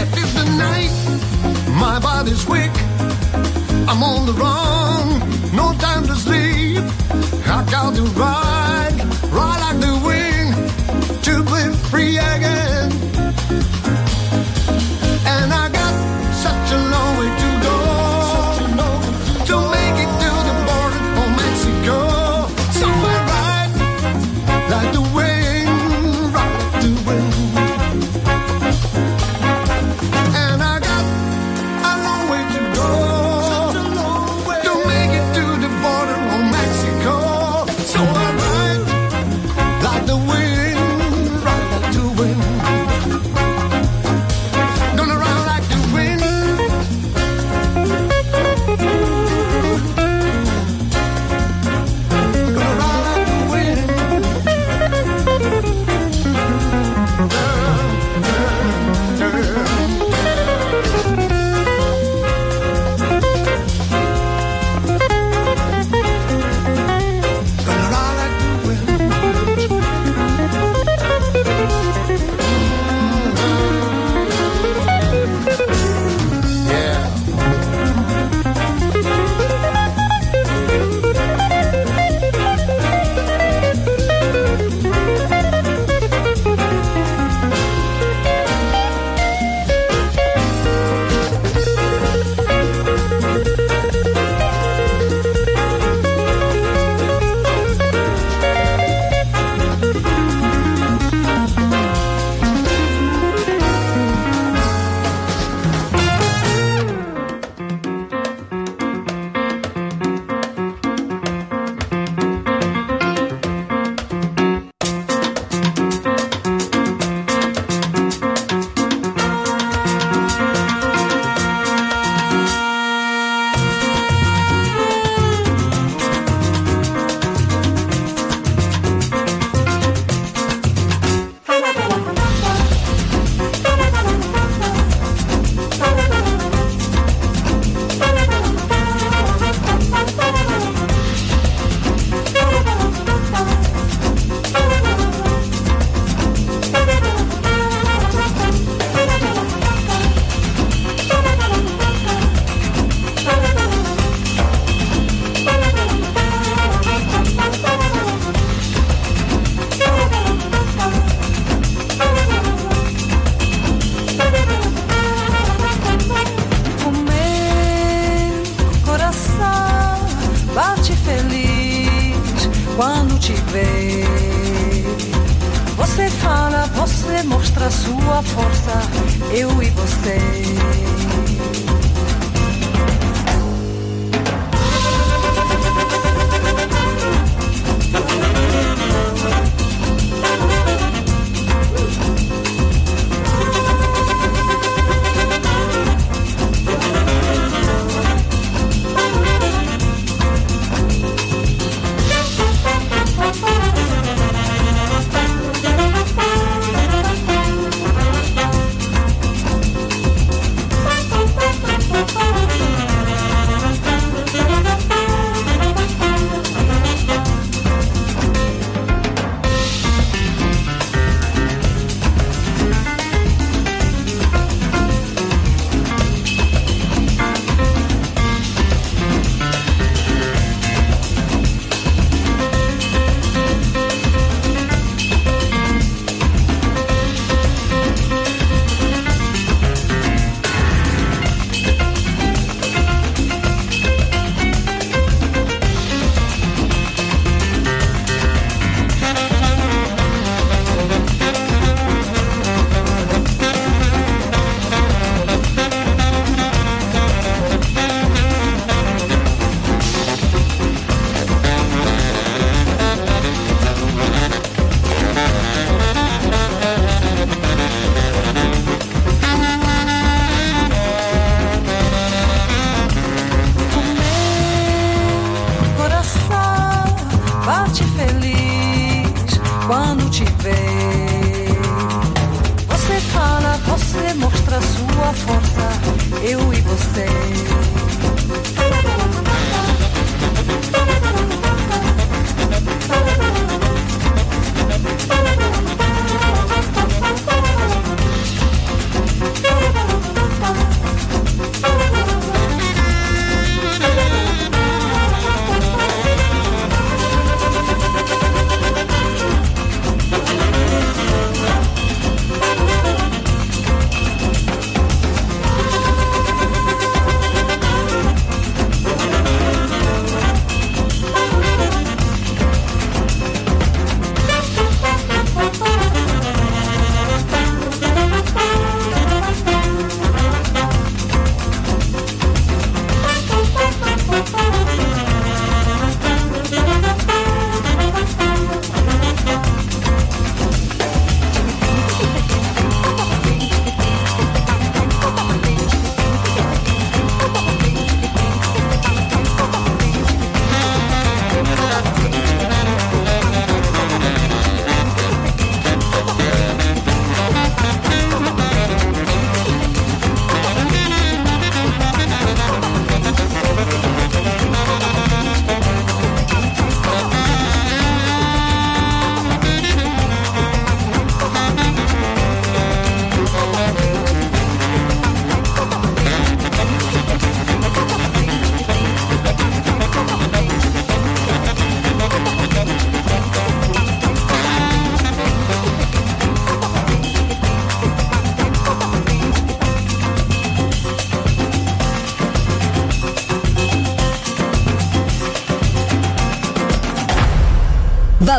Death is the night, my body's weak. I'm on the run, no time to sleep. I got to ride, ride like the wind, to be free again.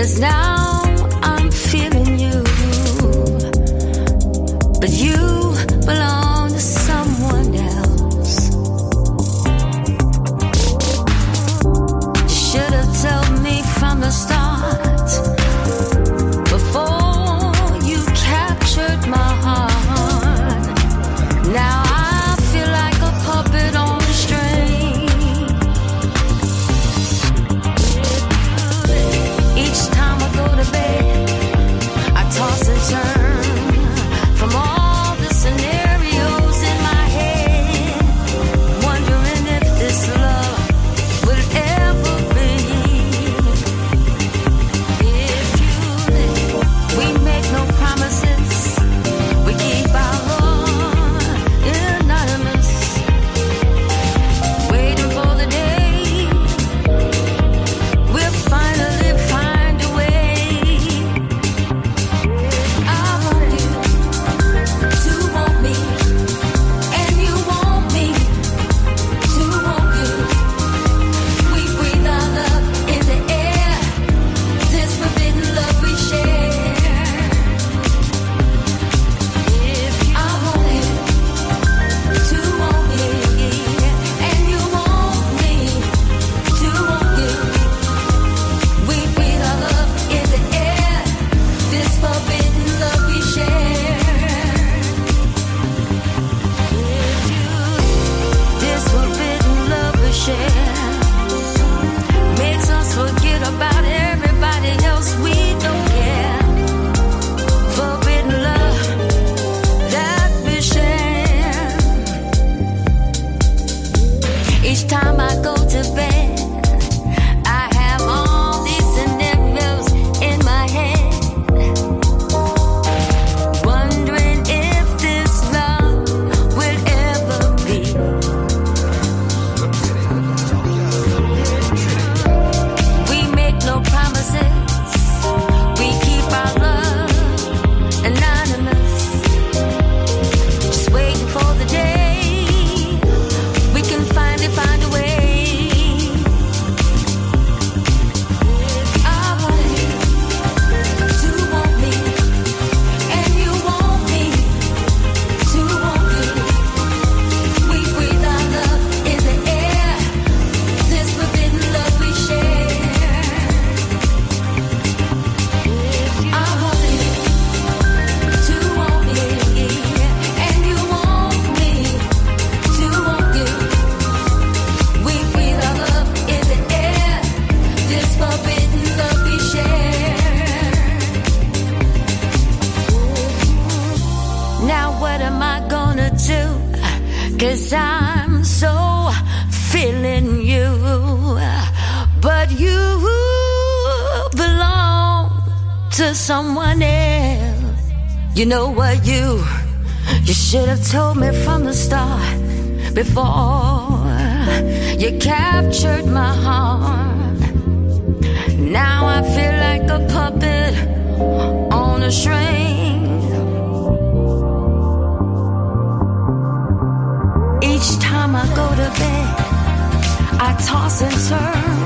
just now. toss and turn.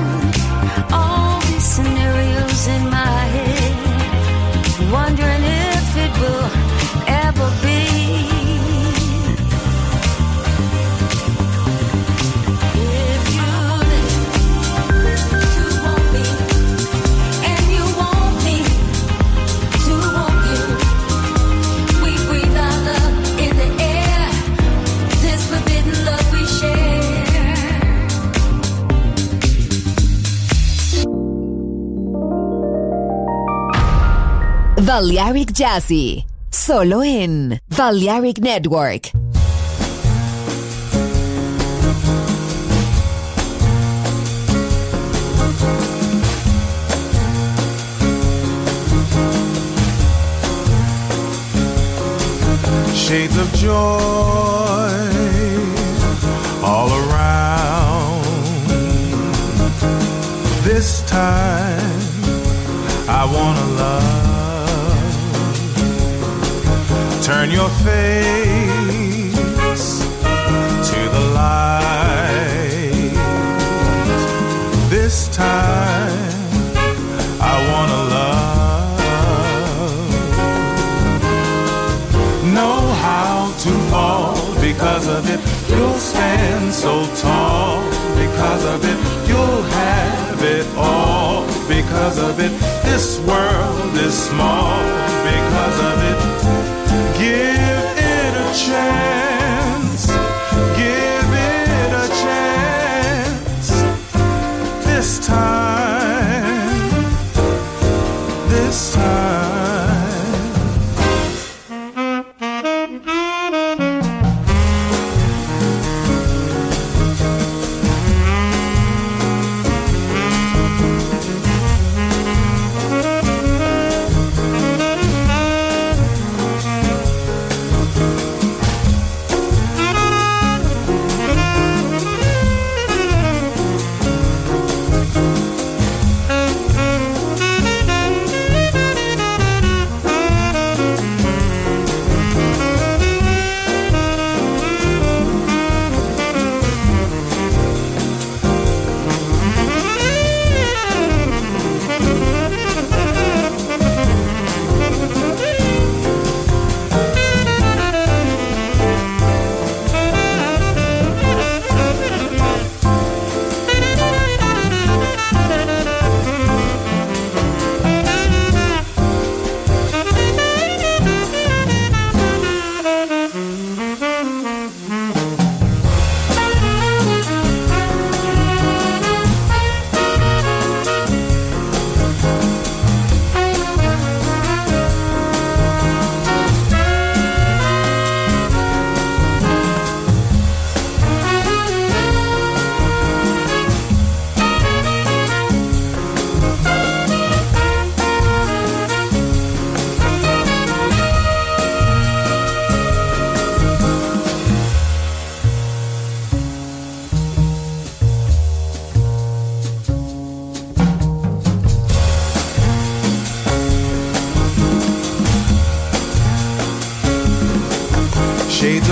Balearic Jazzy, solo in Balearic Network. Shades of joy all around. This time I wanna love. Turn your face to the light. This time I want to love. Know how to fall because of it. You'll stand so tall because of it. You'll have it all because of it. This world is small because of it give it a chance.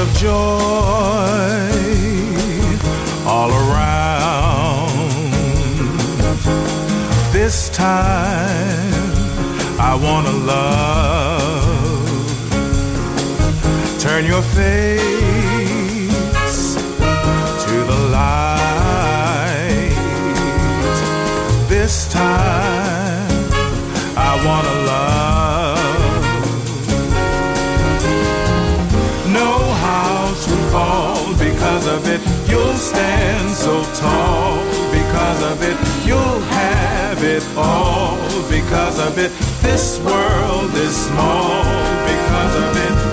Of joy all around. This time I want to love. Turn your face to the light. This time You'll stand so tall because of it. You'll have it all because of it. This world is small because of it.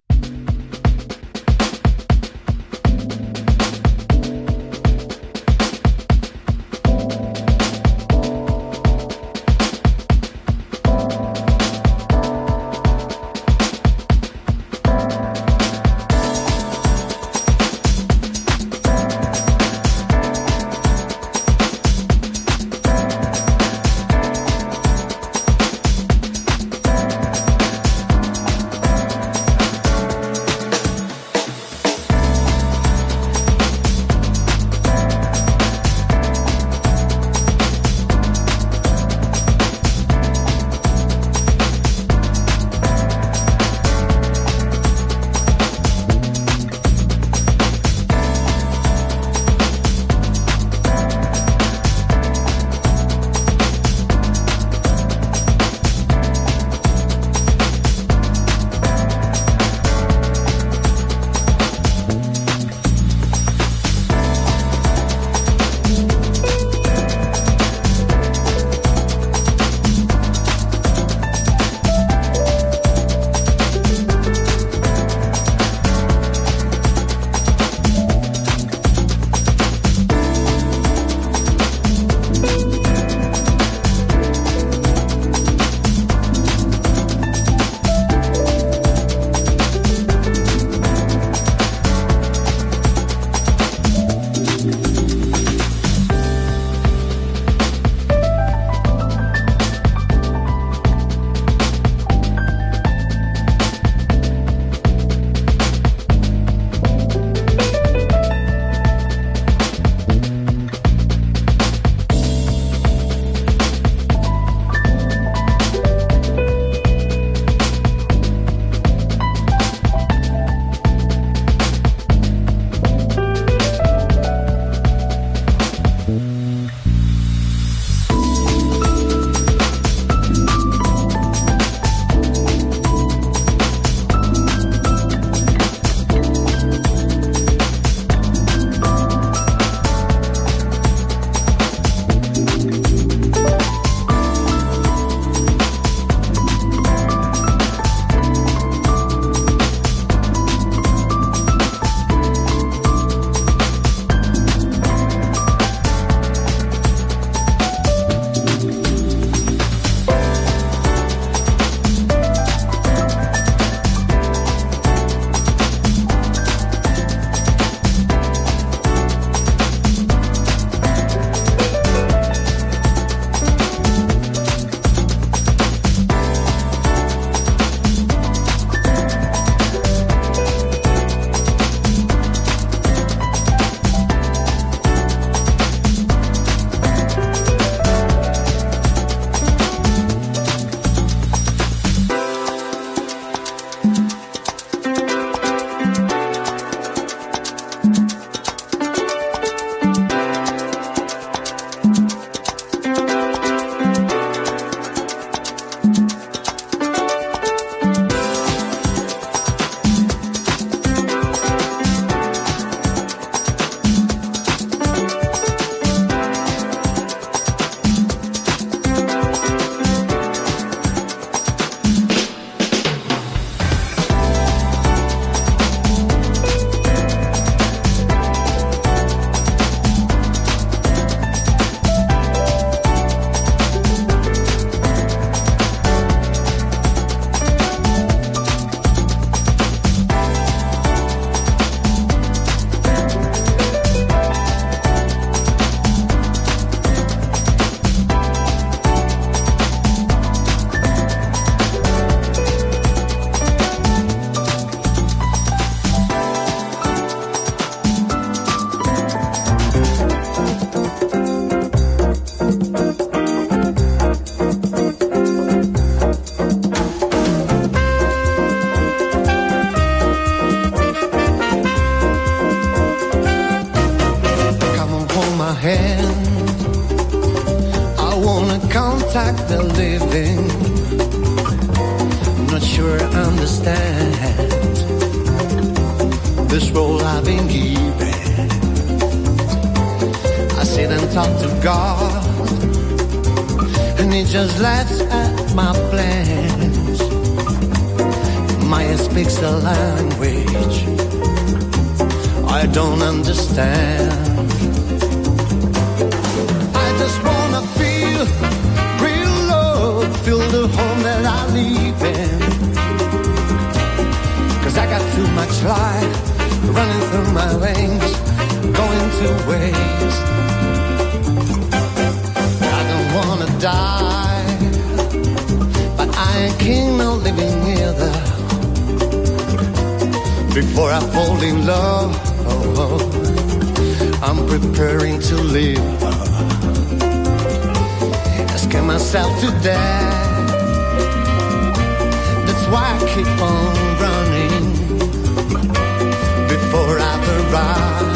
Life running through my veins, going to waste. I don't wanna die, but I ain't king no living either. Before I fall in love, oh, oh, I'm preparing to live. Scare myself to death. That's why I keep on running I've.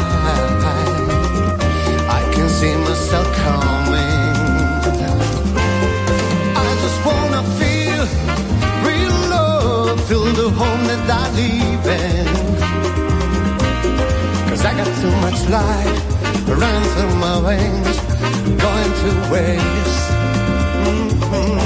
I can see myself coming. I just wanna feel real love, feel the home that I live in. Cause I got too much life running through my veins, going to waste. Mhm. I